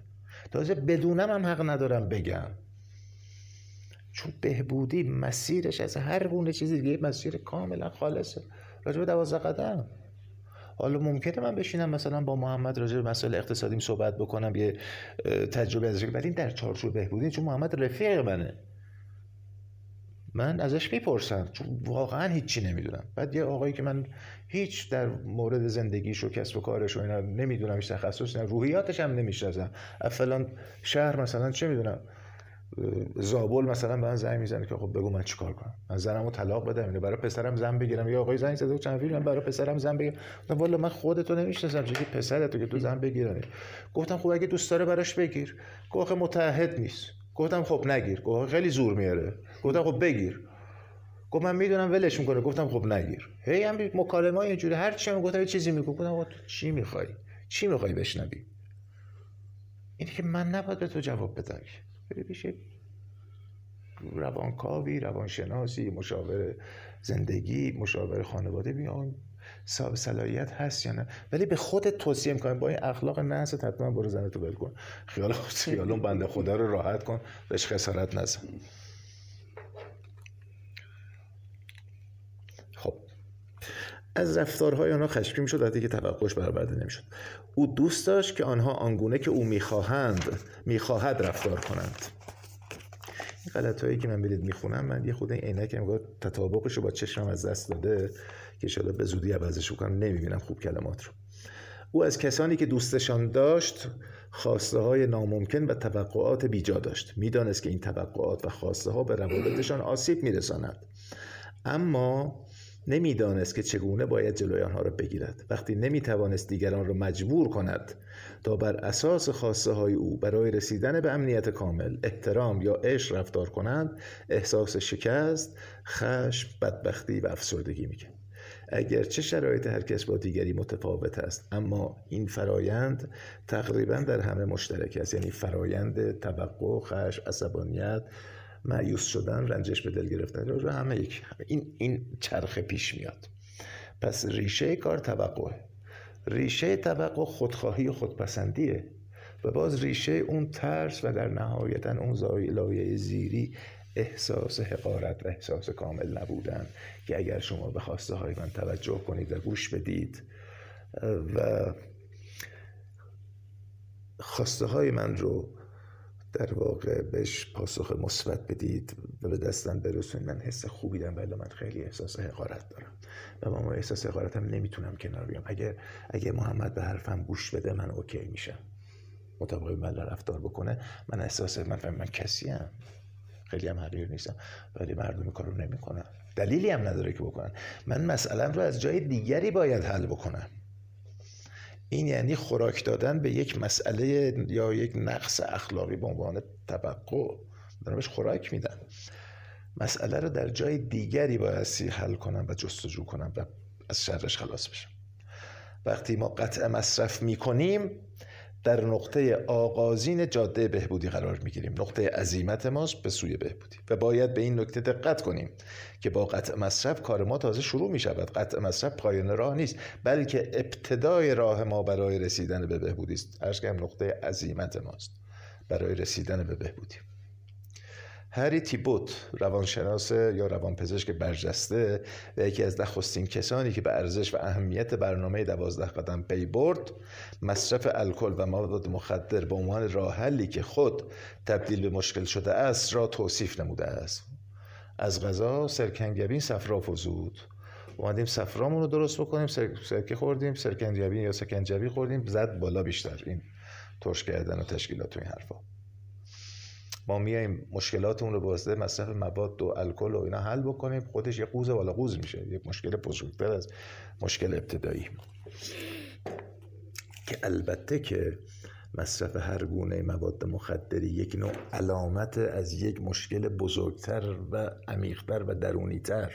تازه بدونم هم حق ندارم بگم. چون بهبودی مسیرش از هر گونه چیزی دیگه مسیر کاملا خالصه. راجع به دوازده قدم. حالا ممکنه من بشینم مثلا با محمد راجع به مسائل اقتصادیم صحبت بکنم یه تجربه ازش ولی در چارچوب بهبودی چون محمد رفیق منه. من ازش می‌پرسم. چون واقعا هیچی نمی‌دونم. بعد یه آقایی که من هیچ در مورد زندگیش و کسب و کارش و اینا نمی‌دونم هیچ تخصص نه روحیاتش هم نمی‌شناسم. فلان شهر مثلا چه می‌دونم زابل مثلا به من زنگ می‌زنه که خب بگو من چیکار کنم. من زنمو طلاق بدم اینو برای پسرم زن بگیرم. یا آقای زنگ زده چند فیلم برای پسرم زن بگیرم. والا من خودتو نمی‌شناسم چه پسرتو که تو زن بگیرنی. گفتم خب اگه دوست داره براش بگیر. گفت متحد نیست. گفتم خب نگیر. گفت خیلی زور میاره. گفتم خب بگیر. گفت من می‌دونم ولش می‌کنه. گفتم خب نگیر. هی هم مکالمه اینجوری هر چی هم گفتم چیزی میگه گفتم چی می‌خوای؟ چی می‌خوای بشنوی؟ اینه که من نباید به تو جواب بدم. بری پیش روانکاوی روانشناسی مشاور زندگی مشاور خانواده. بیان صاحب صلاحیت هست یا نه. ولی به خودت توصیه می‌کنم با این اخلاق نحس حتما برو زنتو ول کن خیال خیالون بنده خدا رو راحت کن. بهش خسارت نزن. خب. از رفتارهای آنها خشمگین می‌شد وقتی که توقعش برآورده نمی‌شد. او دوست داشت که آنها آنگونه که او می‌خواهند می‌خواهد رفتار کنند. این غلط هایی که من برید می‌خونم من یه خود این عینک انگار تطابقش رو با چشمم از دست داده. که شاید به زودی عوضش کنم نمی‌بینم خوب کلمات رو. او از کسانی که دوستشان داشت خواسته های ناممکن و توقعات بیجا داشت. می‌دانست که این توقعات و خواسته ها به روابطشان آسیب میرساند. اما نمی‌دانست که چگونه باید جلوی آنها را بگیرد. وقتی نمی‌توانست دیگران را مجبور کند تا بر اساس خواسته های او برای رسیدن به امنیت کامل احترام یا عشق رفتار کنند احساس شکست خشم بدبختی و افسردگی می‌کند اگرچه شرایط هر کس با دیگری متفاوت است اما این فرایند تقریبا در همه مشترک است. یعنی فرایند توقع خشم عصبانیت معیوس شدن رنجش به دل گرفتن رو همه یک. این این چرخه پیش میاد. پس ریشه کار توقعه ریشه توقع خودخواهی و خودپسندیه. و باز ریشه اون ترس و در نهایتا اون لایه زیری احساس حقارت و احساس کامل نبودن که اگر شما به خواسته های من توجه کنید و گوش بدید و خواسته های من رو در واقع بهش پاسخ مثبت بدید و به دستم برسونید من حس خوبی دارم ولی من خیلی احساس حقارت دارم. و با ما احساس حقارت هم نمی‌تونم کنار بیام. اگه اگه محمد به حرفم گوش بده من اوکی میشم. مطابق من رفتار بکنه من احساس من من کسی هم. خیلی هم حقیر نیستم ولی مردم کارو نمی‌کنن. دلیلی هم نداره که بکنن. من مسئله رو از جای دیگری باید حل بکنم. این یعنی خوراک دادن به یک مسئله یا یک نقص اخلاقی به عنوان توقع. دارم بهش خوراک میدم مسئله رو در جای دیگری بایستی حل کنم و جستجو کنم و از شرش خلاص بشم. وقتی ما قطع مصرف می‌کنیم در نقطه آغازین جاده بهبودی قرار می‌گیریم. نقطه عظیمت ماست به سوی بهبودی. و باید به این نکته دقت کنیم که با قطع مصرف کار ما تازه شروع می شود قطع مصرف پایان راه نیست بلکه ابتدای راه ما برای رسیدن به بهبودی است. هر نقطه عظیمت ماست. برای رسیدن به بهبودی. هری تیبوت روانشناس یا روانپزشک برجسته و یکی از نخستین کسانی که به ارزش و اهمیت برنامه دوازده قدم پی برد مصرف الکل و مواد مخدر به عنوان راه حلی که خود تبدیل به مشکل شده است را توصیف نموده است. از غذا سرکنگبین صفرا فزود اومدیم صفرامون رو درست بکنیم سرکه خوردیم سرکنجبین یا سکنجبی خوردیم زد بالا بیشتر. این ترش کردن و تشکیلات و این حرفا. ما میایم مشکلاتمون رو واسطه مصرف مواد و الکل و اینا حل بکنیم خودش یه قوز بالا قوز میشه. یک مشکل بزرگتر از مشکل ابتدایی. که البته که مصرف هر گونه مواد مخدری یک نوع علامت از یک مشکل بزرگتر و عمیقتر و درونیتر.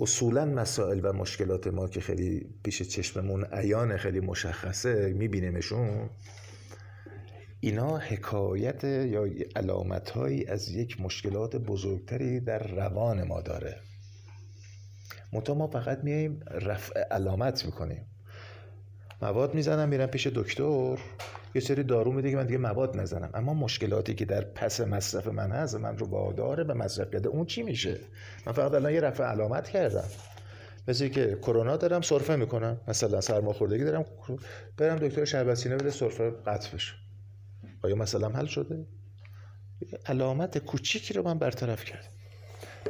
اصولا مسائل و مشکلات ما که خیلی پیش چشممون عیان خیلی مشخصه میبینیمشون. اینا حکایت یا علامت هایی از یک مشکلات بزرگتری در روان ما داره. منتها ما فقط میاییم رفع علامت می‌کنیم. مواد می‌زنم میرم پیش دکتر یه سری دارو میده که من دیگه مواد نزنم. اما مشکلاتی که در پس مصرف من هست من رو واداره به مصرف کرده اون چی میشه؟ من فقط الان یه رفع علامت کردم. مثل که کرونا دارم سرفه می‌کنم. مثلا سرماخوردگی دارم برم دکتر شربتینه بده سرفه قطع آیا مثلا حل شده؟ علامت کوچیکی رو من برطرف کردم.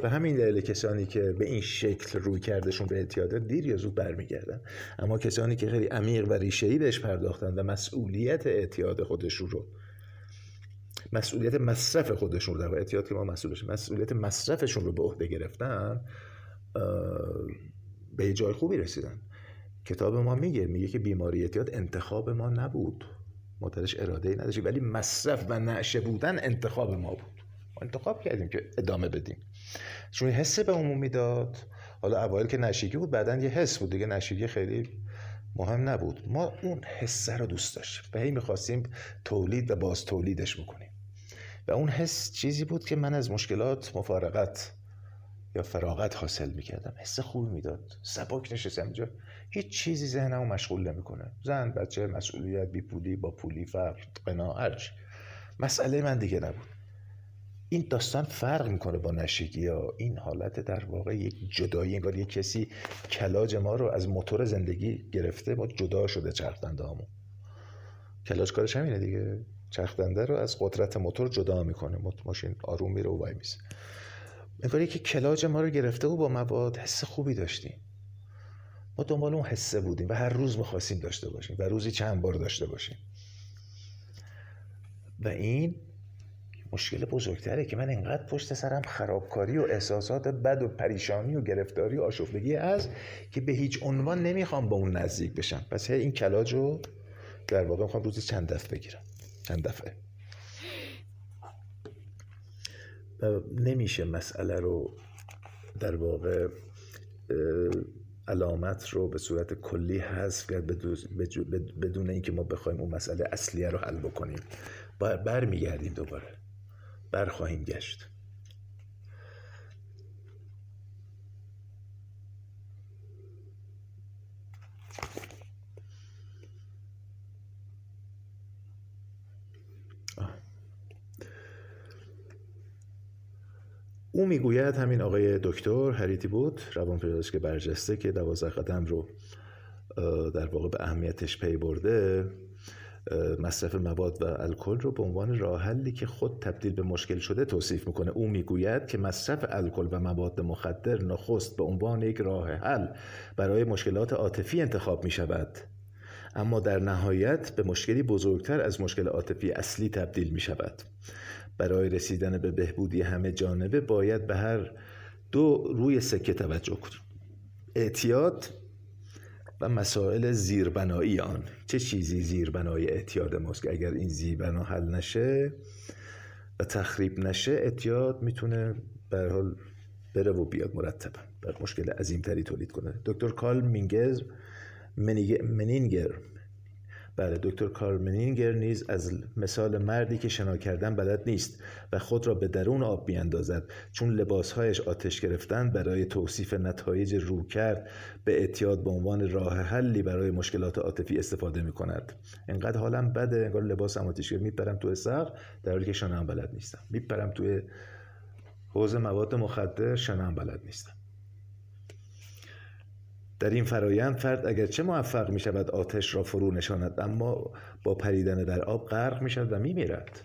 به همین دلیل کسانی که به این شکل روی کردشون به اعتیاده دیر یا زود برمیگردن اما کسانی که خیلی عمیق و ریشه‌ای بهش پرداختن و مسئولیت اعتیاد خودشون رو مسئولیت مصرف خودشون رو در اعتیاد که ما مسئولش مسئولیت مصرفشون رو به عهده گرفتن به جای خوبی رسیدن. کتاب ما میگه میگه که بیماری اعتیاد انتخاب ما نبود. ما درش اراده ای نداشتیم ولی مصرف و نعشه بودن انتخاب ما بود. انتخاب کردیم که ادامه بدیم. چون حس به عموم می‌داد حالا اوایل که نشیگی بود بعدا یه حس بود دیگه. نشیگی خیلی مهم نبود. ما اون حسه رو دوست داشتیم و هی می‌خواستیم تولید و باز تولیدش بکنیم. و اون حس چیزی بود که من از مشکلات مفارقت یا فراغت حاصل می‌کردم. حس خوبی می‌داد. سبک نشستم اینجا. هیچ چیزی ذهنمو مشغول نمی‌کنه. زن بچه مسئولیت بی پولی با پولی فقر قناعت مسئله من دیگه نبود. این داستان فرق می‌کنه با نشگی ها. این حالت در واقع یک جدایی انگار یک کسی کلاج ما رو از موتور زندگی گرفته ما جدا شده چرخدنده همون کلاج کارش همینه دیگه. چرخدنده رو از قدرت موتور جدا می‌کنه. ماشین آروم میره و وای میسه. انگار که کلاج ما رو گرفته و با مواد حس خوبی داشتیم. ما دنبال اون حسه بودیم و هر روز می‌خواستیم داشته باشیم و روزی چند بار داشته باشیم. و این مشکل بزرگتره که من انقدر پشت سرم خرابکاری و احساسات بد و پریشانی و گرفتاری و آشفتگی از که به هیچ عنوان نمی‌خوام با اون نزدیک بشم. پس این کلاج رو در واقع می‌خوام روزی چند دفعه بگیرم. چند دفعه. نمیشه مسئله رو در واقع علامت رو به صورت کلی حذف کرد بدون اینکه ما بخوایم اون مسئله اصلیه رو حل بکنیم. برمیگردیم دوباره. برخواهیم گشت. او می‌گوید همین آقای دکتر هریتی بود روانپزشک برجسته که دوازده قدم رو در واقع به اهمیتش پی برده مصرف مواد و الکل رو به عنوان راه حلی که خود تبدیل به مشکل شده توصیف می‌کنه. او می‌گوید که مصرف الکل و مواد مخدر نخست به عنوان یک راه حل برای مشکلات عاطفی انتخاب می شود اما در نهایت به مشکلی بزرگتر از مشکل عاطفی اصلی تبدیل می شود برای رسیدن به بهبودی همه جانبه باید به هر دو روی سکه توجه کنیم. اعتیاد و مسائل زیربنایی آن. چه چیزی زیربنای اعتیاد ماست؟ که اگر این زیربنا حل نشه و تخریب نشه اعتیاد می‌تونه به حال بره و بیاد مرتبا. بر مشکل عظیمتری تولید کنه. دکتر کارل مینگز منینگر بله دکتر کارمنینگر نیز از مثال مردی که شنا کردن بلد نیست و خود را به درون آب میاندازد چون لباسهایش آتش گرفتن برای توصیف نتایج رو کرد به اعتیاد به عنوان راه حلی برای مشکلات عاطفی استفاده می کند انقدر حالم بده انگار لباسم آتش گرفت. میپرم توی سقف در حالی که شنا هم بلد نیستم. میپرم توی حوض مواد مخدر شنا هم بلد نیستم. در این فرایند فرد اگرچه موفق می شود آتش را فرو نشاند اما با پریدن در آب غرق می شود و می میرد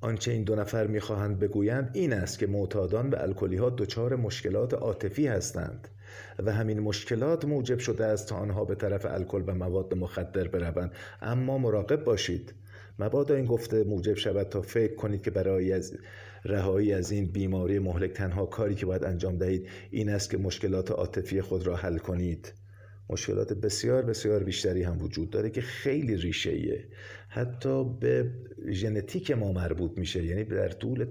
آنچه این دو نفر می‌خواهند بگویند این است که معتادان به الکلی ها دچار مشکلات عاطفی هستند و همین مشکلات موجب شده است تا آنها به طرف الکل و مواد مخدر بروند. اما مراقب باشید. مبادا این گفته موجب شود تا فکر کنید که برای از رهایی از این بیماری مهلک تنها کاری که باید انجام دهید این است که مشکلات عاطفی خود را حل کنید. مشکلات بسیار بسیار بیشتری هم وجود داره که خیلی ریشه ایه حتی به ژنتیک ما مربوط میشه. یعنی در طول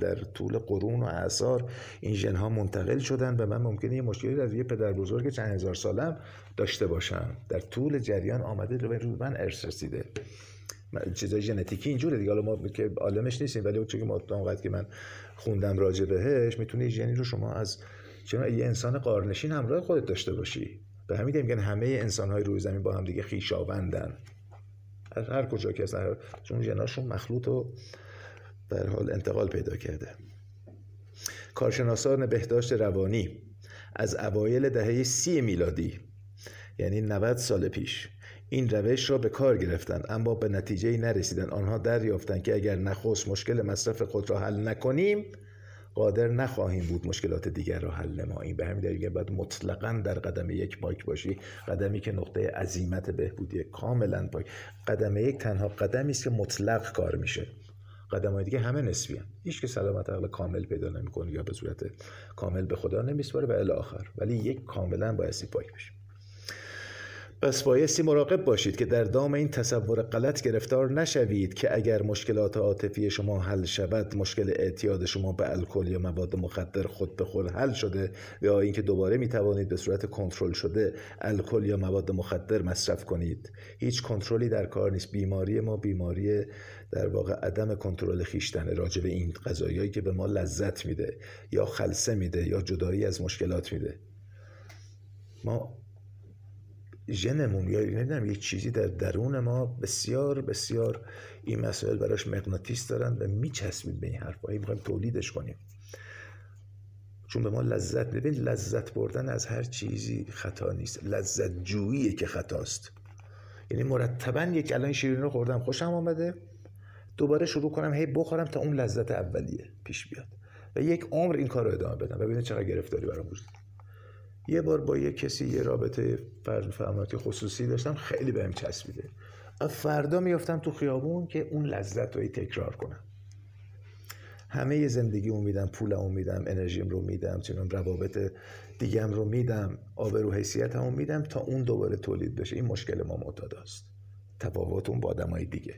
در طول قرون و اعثار این ژن ها منتقل شدن و من ممکنه یه مشکلی از یه پدر بزرگ چند هزار سالم داشته باشم. در طول جریان آمده رو من ارث رسیده. چیزای ژنتیکی اینجوره دیگه. حالا ما که عالمش نیستیم ولی چون ما اونقدر که من خوندم راجع بهش می‌تونه ژنی رو شما از چون یه انسان قارنشین همراه خودت داشته باشی. به همین میگن همه انسان های روی زمین با هم دیگه خیشاوندن هر, هر کجا که هستن چون ژناشون مخلوط و در حال انتقال پیدا کرده. کارشناسان بهداشت روانی از اوایل دهه سی میلادی یعنی 90 سال پیش این روش را به کار گرفتند اما به نتیجه نرسیدن آنها دریافتند که اگر نخست مشکل مصرف خود را حل نکنیم قادر نخواهیم بود مشکلات دیگر را حل نماییم. به همین دلیل باید مطلقا در قدم یک پاک باشی. قدمی که نقطه عظیمت بهبودی کاملا پاک. قدم یک تنها قدمی است که مطلق کار میشه. قدم های دیگه همه نسبی هم. هیچ که سلامت عقل کامل پیدا نمی‌کنه یا به صورت کامل به خدا نمیسپاره و الی آخر. ولی یک کاملا بایستی پاک بشه پس بایستی مراقب باشید که در دام این تصور غلط گرفتار نشوید که اگر مشکلات عاطفی شما حل شود مشکل اعتیاد شما به الکل یا مواد مخدر خود به خود حل شده یا اینکه دوباره می توانید به صورت کنترل شده الکل یا مواد مخدر مصرف کنید. هیچ کنترلی در کار نیست. بیماری ما بیماری در واقع عدم کنترل خیشتن راجع به این غذایایی که به ما لذت میده یا خلصه میده یا جدایی از مشکلات میده. ما ژنمون یا نمی‌دونم یک چیزی در درون ما بسیار بسیار این مسائل براش مغناطیس دارن و میچسبید به این حرفا می‌خوایم تولیدش کنیم. چون به ما لذت ببین لذت بردن از هر چیزی خطا نیست. لذت جوییه که خطاست. یعنی مرتبا یک الان شیرین رو خوردم خوشم آمده. دوباره شروع کنم هی بخورم تا اون لذت اولیه پیش بیاد. و یک عمر این کار رو ادامه بدم. ببینید چقدر گرفتاری برام وجود یه بار با یه کسی یه رابطه فرد فرماتی خصوصی داشتم خیلی بهم چسبیده. فردا میافتم تو خیابون که اون لذت رو تکرار کنم. همه زندگی اون میدم پولم میدم انرژیم رو میدم چنان روابط دیگم رو میدم آبرو حیثیت هم میدم تا اون دوباره تولید بشه. این مشکل ما معتاد است تفاوت اون با آدم دیگه.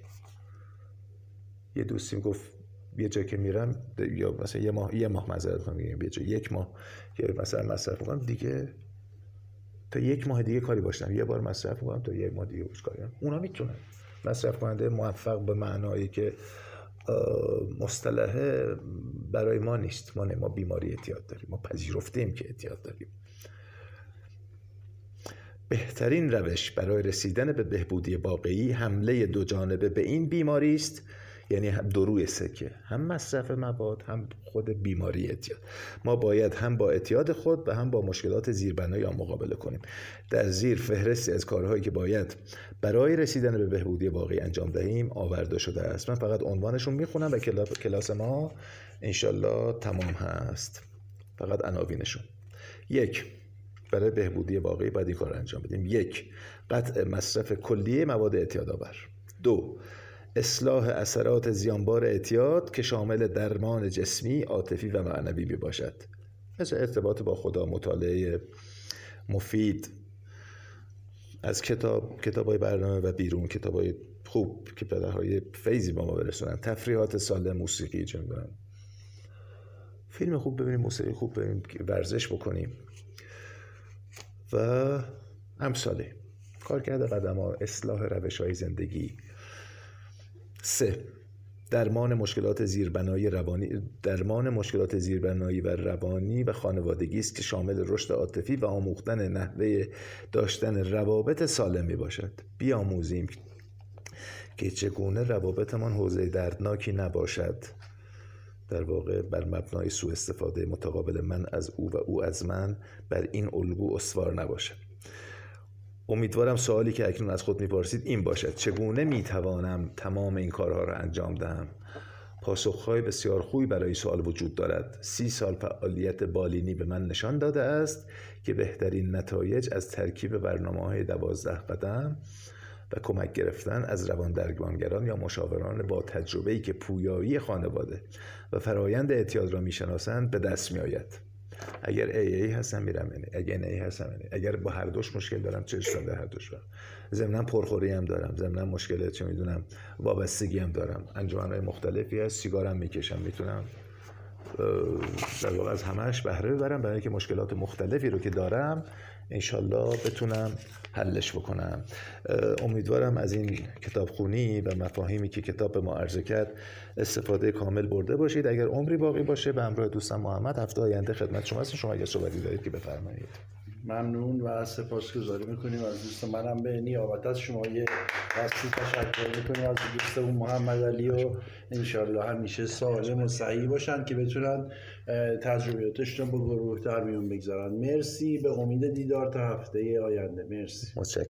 یه دوستیم گفت یه جا که میرم یا مثلا یه ماه یه ماه معذرت میگم یه یک ماه که مثلا مصرف کنم دیگه تا یک ماه دیگه کاری باشم یه بار مصرف کنم تا یک ماه دیگه باش کاری اونا می‌تونن. مصرف کننده موفق به معنایی که مصطلحه برای ما نیست. ما نه ما بیماری اعتیاد داریم. ما پذیرفتیم که اعتیاد داریم. بهترین روش برای رسیدن به بهبودی واقعی حمله دو جانبه به این بیماری است یعنی هم دروی سکه هم مصرف مواد هم خود بیماری اعتیاد. ما باید هم با اعتیاد خود و هم با مشکلات زیربنایی آن مقابله کنیم. در زیر فهرستی از کارهایی که باید برای رسیدن به بهبودی واقعی انجام دهیم آورده شده است. من فقط عنوانشون می‌خونم و کلاس ما انشالله تمام هست. فقط عناوینشون. یک برای بهبودی واقعی باید این کار انجام بدیم. یک قطع مصرف کلیه مواد اعتیاد آور. دو اصلاح اثرات زیانبار اعتیاد که شامل درمان جسمی، عاطفی و معنوی می باشد مثل ارتباط با خدا مطالعه مفید از کتاب کتاب های برنامه و بیرون کتاب های خوب که های فیزی با ما برسونن. تفریحات سالم موسیقی چه فیلم خوب ببینیم موسیقی خوب ببینیم ورزش بکنیم. و همساله کار کرده قدم ها اصلاح روش های زندگی. سه. درمان مشکلات زیربنایی روانی درمان مشکلات زیربنایی و روانی و خانوادگی است که شامل رشد عاطفی و آموختن نحوه داشتن روابط سالم می باشد بیاموزیم که چگونه روابطمان حوزه دردناکی نباشد. در واقع بر مبنای سوء استفاده متقابل من از او و او از من بر این الگو اسوار نباشد. امیدوارم سوالی که اکنون از خود می‌پرسید این باشد. چگونه می‌توانم تمام این کارها را انجام دهم؟ پاسخهای بسیار خوبی برای سوال وجود دارد. سی سال فعالیت بالینی به من نشان داده است که بهترین نتایج از ترکیب برنامه های دوازده قدم و کمک گرفتن از روان درگانگران یا مشاوران با تجربه‌ای که پویایی خانواده و فرایند اعتیاد را می‌شناسند به دست میآید. اگر ای ای هستم میرم اینه اگر ای هستم اینه اگر با هر دوش مشکل دارم چه در هر دوش برم ضمن پرخوری هم دارم. ضمن مشکل چه می‌دونم وابستگی هم دارم. های مختلفی هست. سیگارم می‌کشم می‌تونم در واقع از همش بهره ببرم. برای اینکه مشکلات مختلفی رو که دارم انشالله بتونم حلش بکنم. امیدوارم از این کتابخونی و مفاهیمی که کتاب به ما عرضه کرد استفاده کامل برده باشید. اگر عمری باقی باشه به همراه دوستم محمد هفته آینده خدمت شما هستیم. شما اگر صحبتی دارید که بفرمایید. ممنون و سپاسگزاری می‌کنیم از دوست منم به نیابت از شما یه دستی تشکر می‌کنیم از دوستمون محمد علی و انشالله همیشه سالم و صحیح باشن که بتونن تجربیاتشون با گروه در میون بگذارن. مرسی به امید دیدار تا هفته آینده. مرسی.